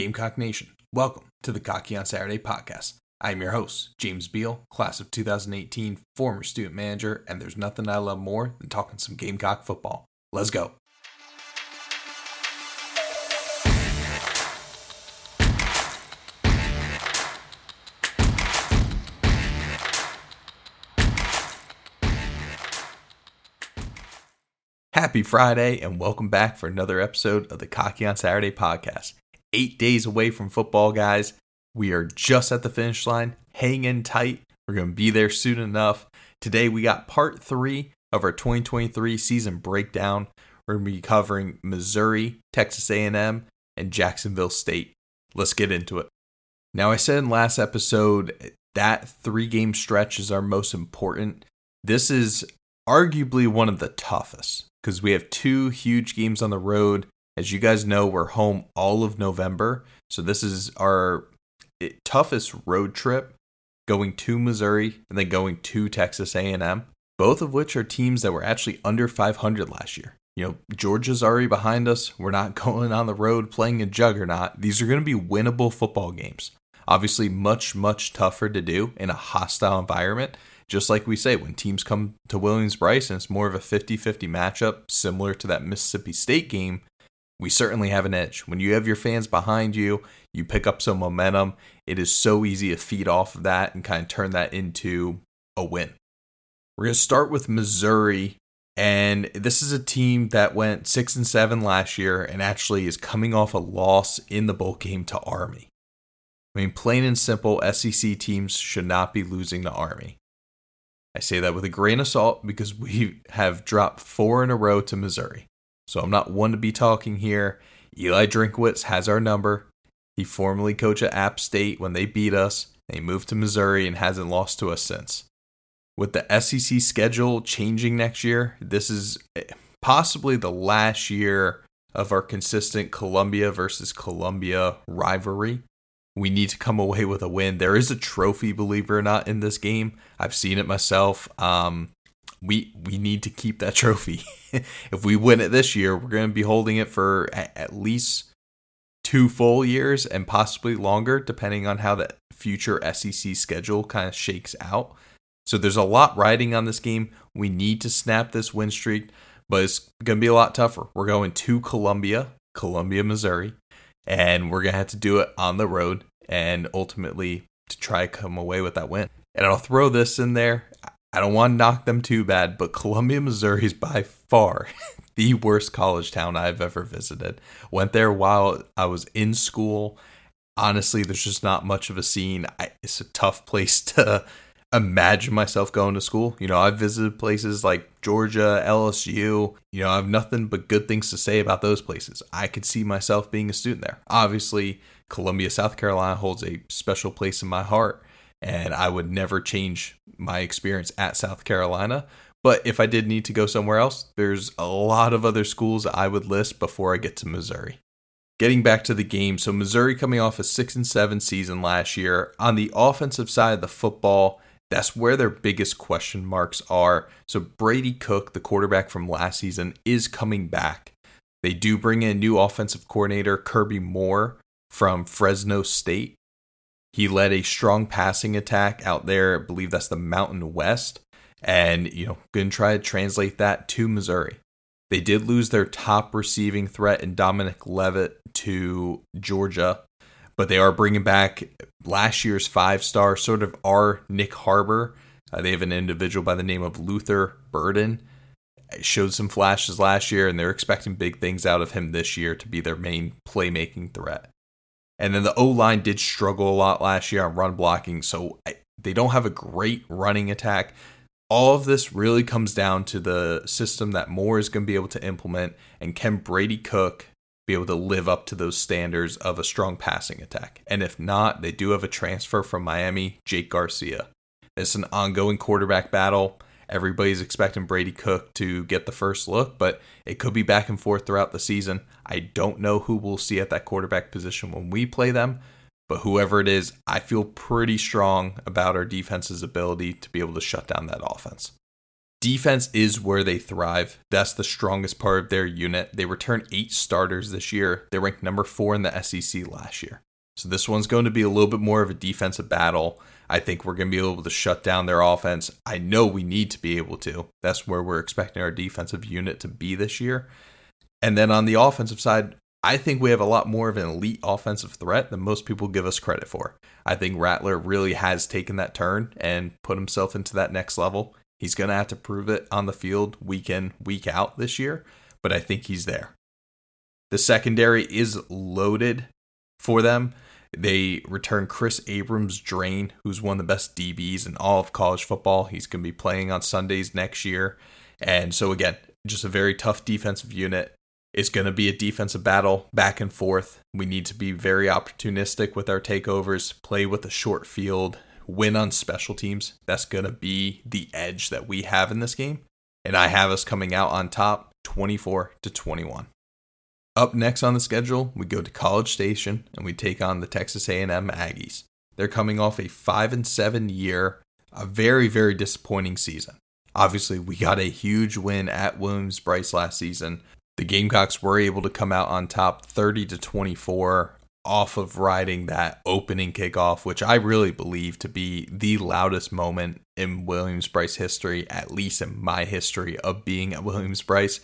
Gamecock Nation, welcome to the Cocky on Saturday podcast. I'm your host, James Beal, class of 2018, former student manager, and there's nothing I love more than talking some Gamecock football. Let's go. Happy Friday, and welcome back for another episode of the Cocky on Saturday podcast. Eight days away from football, guys. We are just at the finish line. Hang in tight. We're going to be there soon enough. Today we got part three of our 2023 season breakdown. We're going to be covering Missouri, Texas A&M, and Jacksonville State. Let's get into it. Now I said in last episode that three game stretch is our most important. This is arguably one of the toughest because we have two huge games on the road as you guys know, we're home all of November. So this is our eh, toughest road trip going to Missouri and then going to Texas A&M, both of which are teams that were actually under 500 last year. You know, Georgia's already behind us. We're not going on the road playing a juggernaut. These are going to be winnable football games. Obviously, much, much tougher to do in a hostile environment. Just like we say, when teams come to Williams-Brice and it's more of a 50 50 matchup, similar to that Mississippi State game, we certainly have an edge. When you have your fans behind you, you pick up some momentum. It is so easy to feed off of that and kind of turn that into a win. We're going to start with Missouri. And this is a team that went six and seven last year and actually is coming off a loss in the bowl game to Army. I mean, plain and simple, SEC teams should not be losing to Army. I say that with a grain of salt because we have dropped four in a row to Missouri. So I'm not one to be talking here. Eli Drinkwitz has our number. He formerly coached at App State when they beat us. He moved to Missouri and hasn't lost to us since. With the SEC schedule changing next year, this is possibly the last year of our consistent Columbia versus Columbia rivalry. We need to come away with a win. There is a trophy, believe it or not, in this game. I've seen it myself. Um, we we need to keep that trophy. if we win it this year, we're going to be holding it for at least two full years and possibly longer, depending on how the future SEC schedule kind of shakes out. So there's a lot riding on this game. We need to snap this win streak, but it's going to be a lot tougher. We're going to Columbia, Columbia, Missouri, and we're going to have to do it on the road and ultimately to try come away with that win. And I'll throw this in there. I don't want to knock them too bad, but Columbia, Missouri is by far the worst college town I've ever visited. Went there while I was in school. Honestly, there's just not much of a scene. I, it's a tough place to imagine myself going to school. You know, I've visited places like Georgia, LSU. You know, I have nothing but good things to say about those places. I could see myself being a student there. Obviously, Columbia, South Carolina holds a special place in my heart and I would never change my experience at South Carolina. But if I did need to go somewhere else, there's a lot of other schools I would list before I get to Missouri. Getting back to the game, so Missouri coming off a 6 and 7 season last year, on the offensive side of the football, that's where their biggest question marks are. So Brady Cook, the quarterback from last season, is coming back. They do bring in new offensive coordinator Kirby Moore from Fresno State. He led a strong passing attack out there. I believe that's the Mountain West. And, you know, going to try to translate that to Missouri. They did lose their top receiving threat in Dominic Lovett to Georgia, but they are bringing back last year's five star, sort of our Nyck Harbor. Uh, they have an individual by the name of Luther Burden. showed some flashes last year, and they're expecting big things out of him this year to be their main playmaking threat. And then the O line did struggle a lot last year on run blocking, so they don't have a great running attack. All of this really comes down to the system that Moore is going to be able to implement, and can Brady Cook be able to live up to those standards of a strong passing attack? And if not, they do have a transfer from Miami, Jake Garcia. It's an ongoing quarterback battle. Everybody's expecting Brady Cook to get the first look, but it could be back and forth throughout the season. I don't know who we'll see at that quarterback position when we play them, but whoever it is, I feel pretty strong about our defense's ability to be able to shut down that offense. Defense is where they thrive. That's the strongest part of their unit. They return eight starters this year. They ranked number four in the SEC last year. So this one's going to be a little bit more of a defensive battle. I think we're going to be able to shut down their offense. I know we need to be able to. That's where we're expecting our defensive unit to be this year. And then on the offensive side, I think we have a lot more of an elite offensive threat than most people give us credit for. I think Rattler really has taken that turn and put himself into that next level. He's going to have to prove it on the field week in, week out this year, but I think he's there. The secondary is loaded for them. They return Kris Abrams Draine, who's one of the best DBs in all of college football. He's going to be playing on Sundays next year. And so, again, just a very tough defensive unit. It's going to be a defensive battle back and forth. We need to be very opportunistic with our takeovers, play with a short field, win on special teams. That's going to be the edge that we have in this game. And I have us coming out on top 24 to 21. Up next on the schedule, we go to College Station and we take on the Texas A&M Aggies. They're coming off a 5 and 7 year, a very very disappointing season. Obviously, we got a huge win at Williams-Brice last season, the Gamecocks were able to come out on top 30 to 24 off of riding that opening kickoff, which I really believe to be the loudest moment in Williams Brice history, at least in my history of being at Williams-Brice.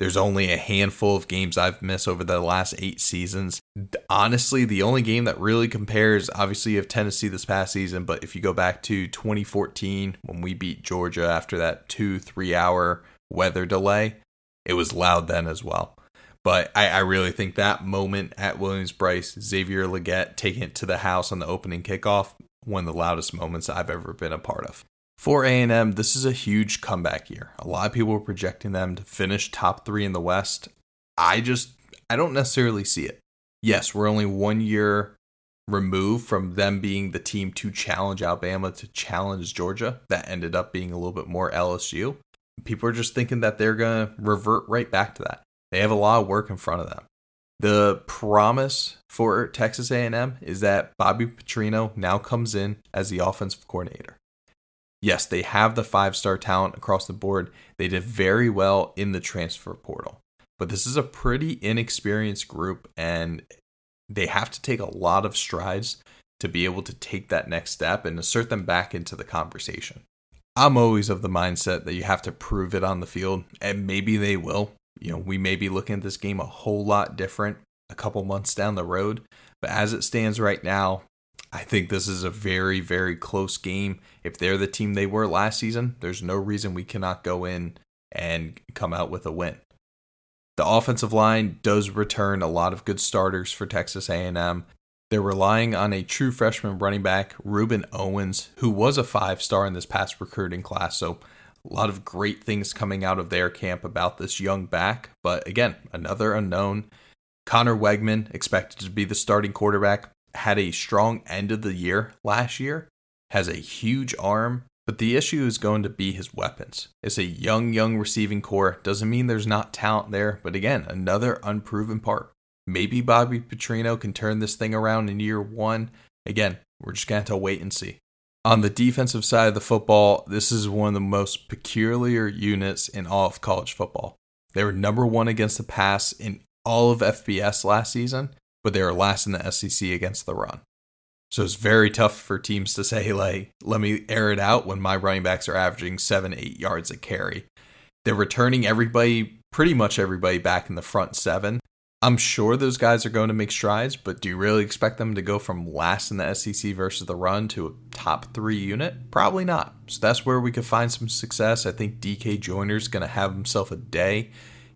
There's only a handful of games I've missed over the last eight seasons. Honestly, the only game that really compares, obviously, of Tennessee this past season, but if you go back to 2014 when we beat Georgia after that two, three hour weather delay, it was loud then as well. But I, I really think that moment at Williams Brice, Xavier Legette taking it to the house on the opening kickoff, one of the loudest moments I've ever been a part of. For A&M, this is a huge comeback year. A lot of people were projecting them to finish top three in the West. I just, I don't necessarily see it. Yes, we're only one year removed from them being the team to challenge Alabama to challenge Georgia. That ended up being a little bit more LSU people are just thinking that they're going to revert right back to that. They have a lot of work in front of them. The promise for Texas A&M is that Bobby Petrino now comes in as the offensive coordinator. Yes, they have the five-star talent across the board. They did very well in the transfer portal. But this is a pretty inexperienced group and they have to take a lot of strides to be able to take that next step and assert them back into the conversation. I'm always of the mindset that you have to prove it on the field, and maybe they will. You know, we may be looking at this game a whole lot different a couple months down the road, but as it stands right now, I think this is a very, very close game. If they're the team they were last season, there's no reason we cannot go in and come out with a win. The offensive line does return a lot of good starters for Texas A&M. They're relying on a true freshman running back, Rueben Owens, who was a five star in this past recruiting class. So, a lot of great things coming out of their camp about this young back. But again, another unknown. Conner Weigman, expected to be the starting quarterback, had a strong end of the year last year, has a huge arm, but the issue is going to be his weapons. It's a young, young receiving corps. Doesn't mean there's not talent there, but again, another unproven part. Maybe Bobby Petrino can turn this thing around in year one. Again, we're just going to have to wait and see. On the defensive side of the football, this is one of the most peculiar units in all of college football. They were number one against the pass in all of FBS last season, but they were last in the SEC against the run. So it's very tough for teams to say, like, let me air it out when my running backs are averaging seven, eight yards a carry. They're returning everybody, pretty much everybody, back in the front seven. I'm sure those guys are going to make strides, but do you really expect them to go from last in the SEC versus the run to a top three unit? Probably not. So that's where we could find some success. I think DK Joyner's going to have himself a day,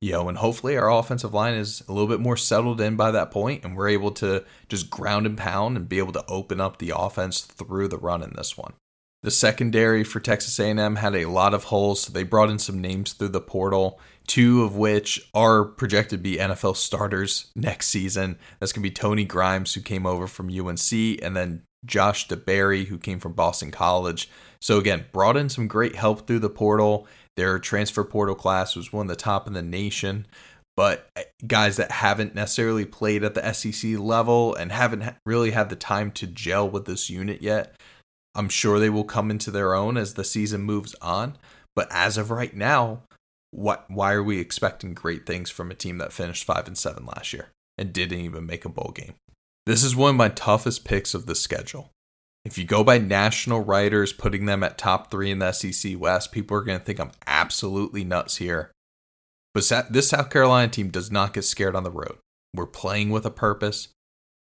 you know, and hopefully our offensive line is a little bit more settled in by that point, and we're able to just ground and pound and be able to open up the offense through the run in this one. The secondary for Texas A&M had a lot of holes, so they brought in some names through the portal two of which are projected to be NFL starters next season. That's going to be Tony Grimes, who came over from UNC, and then Josh DeBerry, who came from Boston College. So, again, brought in some great help through the portal. Their transfer portal class was one of the top in the nation. But eh, guys that haven't necessarily played at the SEC level and haven't really had the time to gel with this unit yet, I'm sure they will come into their own as the season moves on. But as of right now, what why are we expecting great things from a team that finished 5 and 7 last year and didn't even make a bowl game? This is one of my toughest picks of the schedule. If you go by national writers putting them at top 3 in the SEC West, people are going to think I'm absolutely nuts here. But this South Carolina team does not get scared on the road. We're playing with a purpose.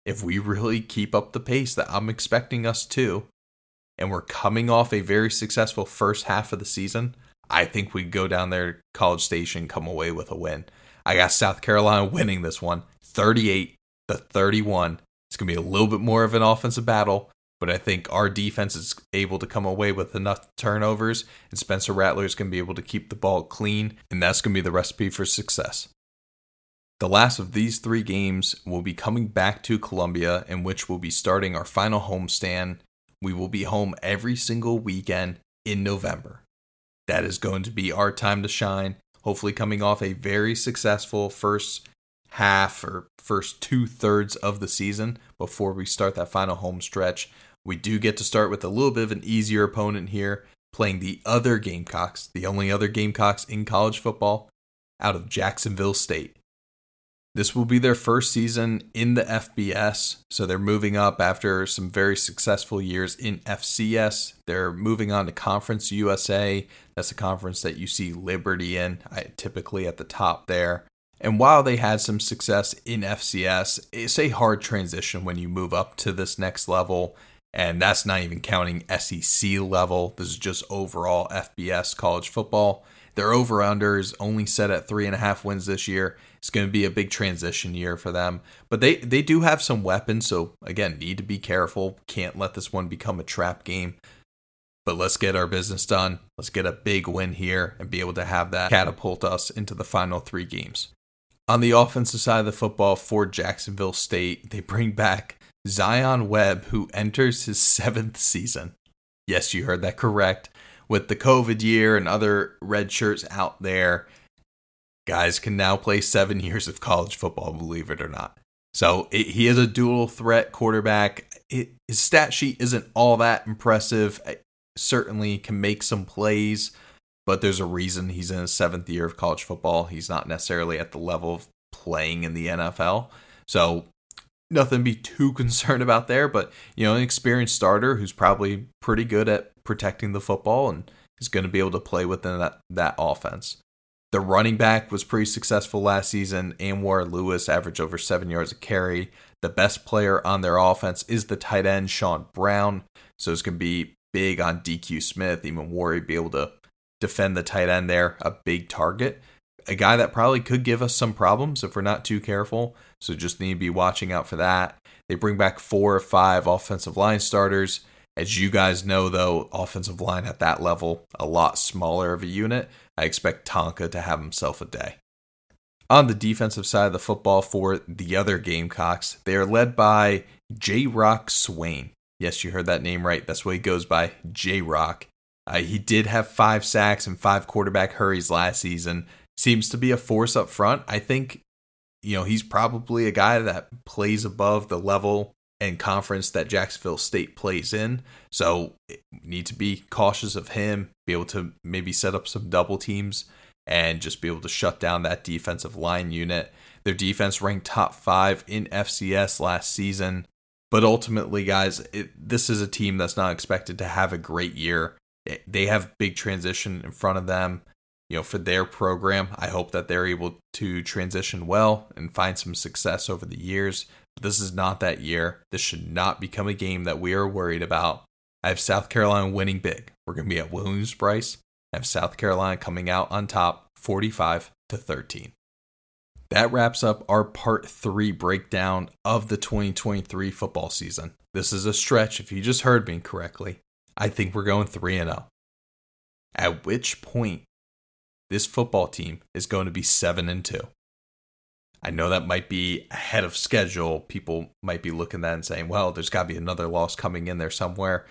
If we really keep up the pace that I'm expecting us to, and we're coming off a very successful first half of the season, I think we go down there, to College Station, come away with a win. I got South Carolina winning this one, 38 to 31. It's going to be a little bit more of an offensive battle, but I think our defense is able to come away with enough turnovers, and Spencer Rattler is going to be able to keep the ball clean, and that's going to be the recipe for success. The last of these three games will be coming back to Columbia, in which we'll be starting our final homestand. We will be home every single weekend in November. That is going to be our time to shine. Hopefully, coming off a very successful first half or first two thirds of the season before we start that final home stretch. We do get to start with a little bit of an easier opponent here, playing the other Gamecocks, the only other Gamecocks in college football, out of Jacksonville State. This will be their first season in the FBS, so they're moving up after some very successful years in FCS. They're moving on to Conference USA. That's a conference that you see Liberty in, typically at the top there. And while they had some success in FCS, it's a hard transition when you move up to this next level and that's not even counting SEC level. This is just overall FBS college football. Their over under is only set at three and a half wins this year. It's going to be a big transition year for them, but they they do have some weapons. So again, need to be careful. Can't let this one become a trap game. But let's get our business done. Let's get a big win here and be able to have that catapult us into the final three games. On the offensive side of the football for Jacksonville State, they bring back Zion Webb, who enters his seventh season. Yes, you heard that correct. With the COVID year and other red shirts out there, guys can now play seven years of college football, believe it or not. So it, he is a dual threat quarterback. It, his stat sheet isn't all that impressive. Certainly can make some plays, but there's a reason he's in his seventh year of college football. He's not necessarily at the level of playing in the NFL. So nothing to be too concerned about there, but you know, an experienced starter who's probably pretty good at protecting the football and is going to be able to play within that, that offense. The running back was pretty successful last season. Anwar Lewis averaged over seven yards a carry. The best player on their offense is the tight end, Sean Brown. So it's going to be big on DQ Smith, Emmanwori be able to defend the tight end there, a big target a guy that probably could give us some problems if we're not too careful. So just need to be watching out for that. They bring back four or five offensive line starters. As you guys know, though, offensive line at that level, a lot smaller of a unit. I expect Tonka to have himself a day. On the defensive side of the football for the other Gamecocks, they are led by J Rock Swain. Yes, you heard that name right. That's what he goes by, J Rock. Uh, he did have five sacks and five quarterback hurries last season seems to be a force up front. I think, you know, he's probably a guy that plays above the level and conference that Jacksonville State plays in. So need to be cautious of him, be able to maybe set up some double teams and just be able to shut down that defensive line unit. Their defense ranked top five in FCS last season. But ultimately, guys, it, this is a team that's not expected to have a great year. They have big transition in front of them you know, for their program. I hope that they're able to transition well and find some success over the years. But this is not that year. This should not become a game that we are worried about. I have South Carolina winning big. We're going to be at Williams-Brice. I have South Carolina coming out on top 45 to 13. That wraps up our part three breakdown of the 2023 football season. This is a stretch, if you just heard me correctly. I think we're going 3 0. At which point this football team is going to be 7 and 2. I know that might be ahead of schedule. People might be looking at that and saying, well, there's got to be another loss coming in there somewhere.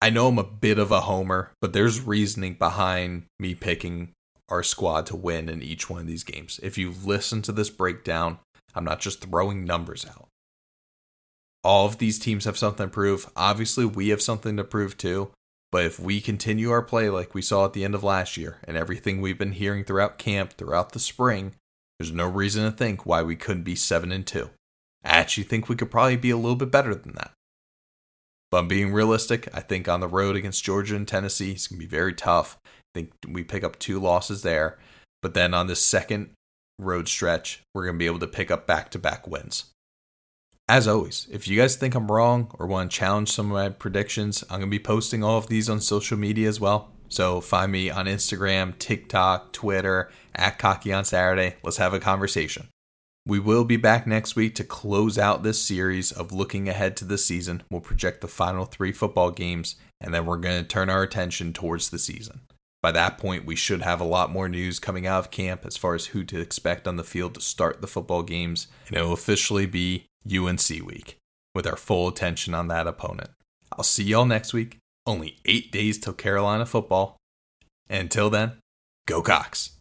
I know I'm a bit of a homer, but there's reasoning behind me picking our squad to win in each one of these games. If you listen to this breakdown, I'm not just throwing numbers out. All of these teams have something to prove. Obviously, we have something to prove too. But if we continue our play like we saw at the end of last year and everything we've been hearing throughout camp, throughout the spring, there's no reason to think why we couldn't be 7 and 2. I actually think we could probably be a little bit better than that. But I'm being realistic. I think on the road against Georgia and Tennessee, it's going to be very tough. I think we pick up two losses there. But then on the second road stretch, we're going to be able to pick up back to back wins. As always, if you guys think I'm wrong or want to challenge some of my predictions, I'm going to be posting all of these on social media as well. So find me on Instagram, TikTok, Twitter, at Cocky on Saturday. Let's have a conversation. We will be back next week to close out this series of looking ahead to the season. We'll project the final three football games, and then we're going to turn our attention towards the season. By that point, we should have a lot more news coming out of camp as far as who to expect on the field to start the football games, and it will officially be UNC week with our full attention on that opponent. I'll see y'all next week. Only eight days till Carolina football. And until then, go Cocks.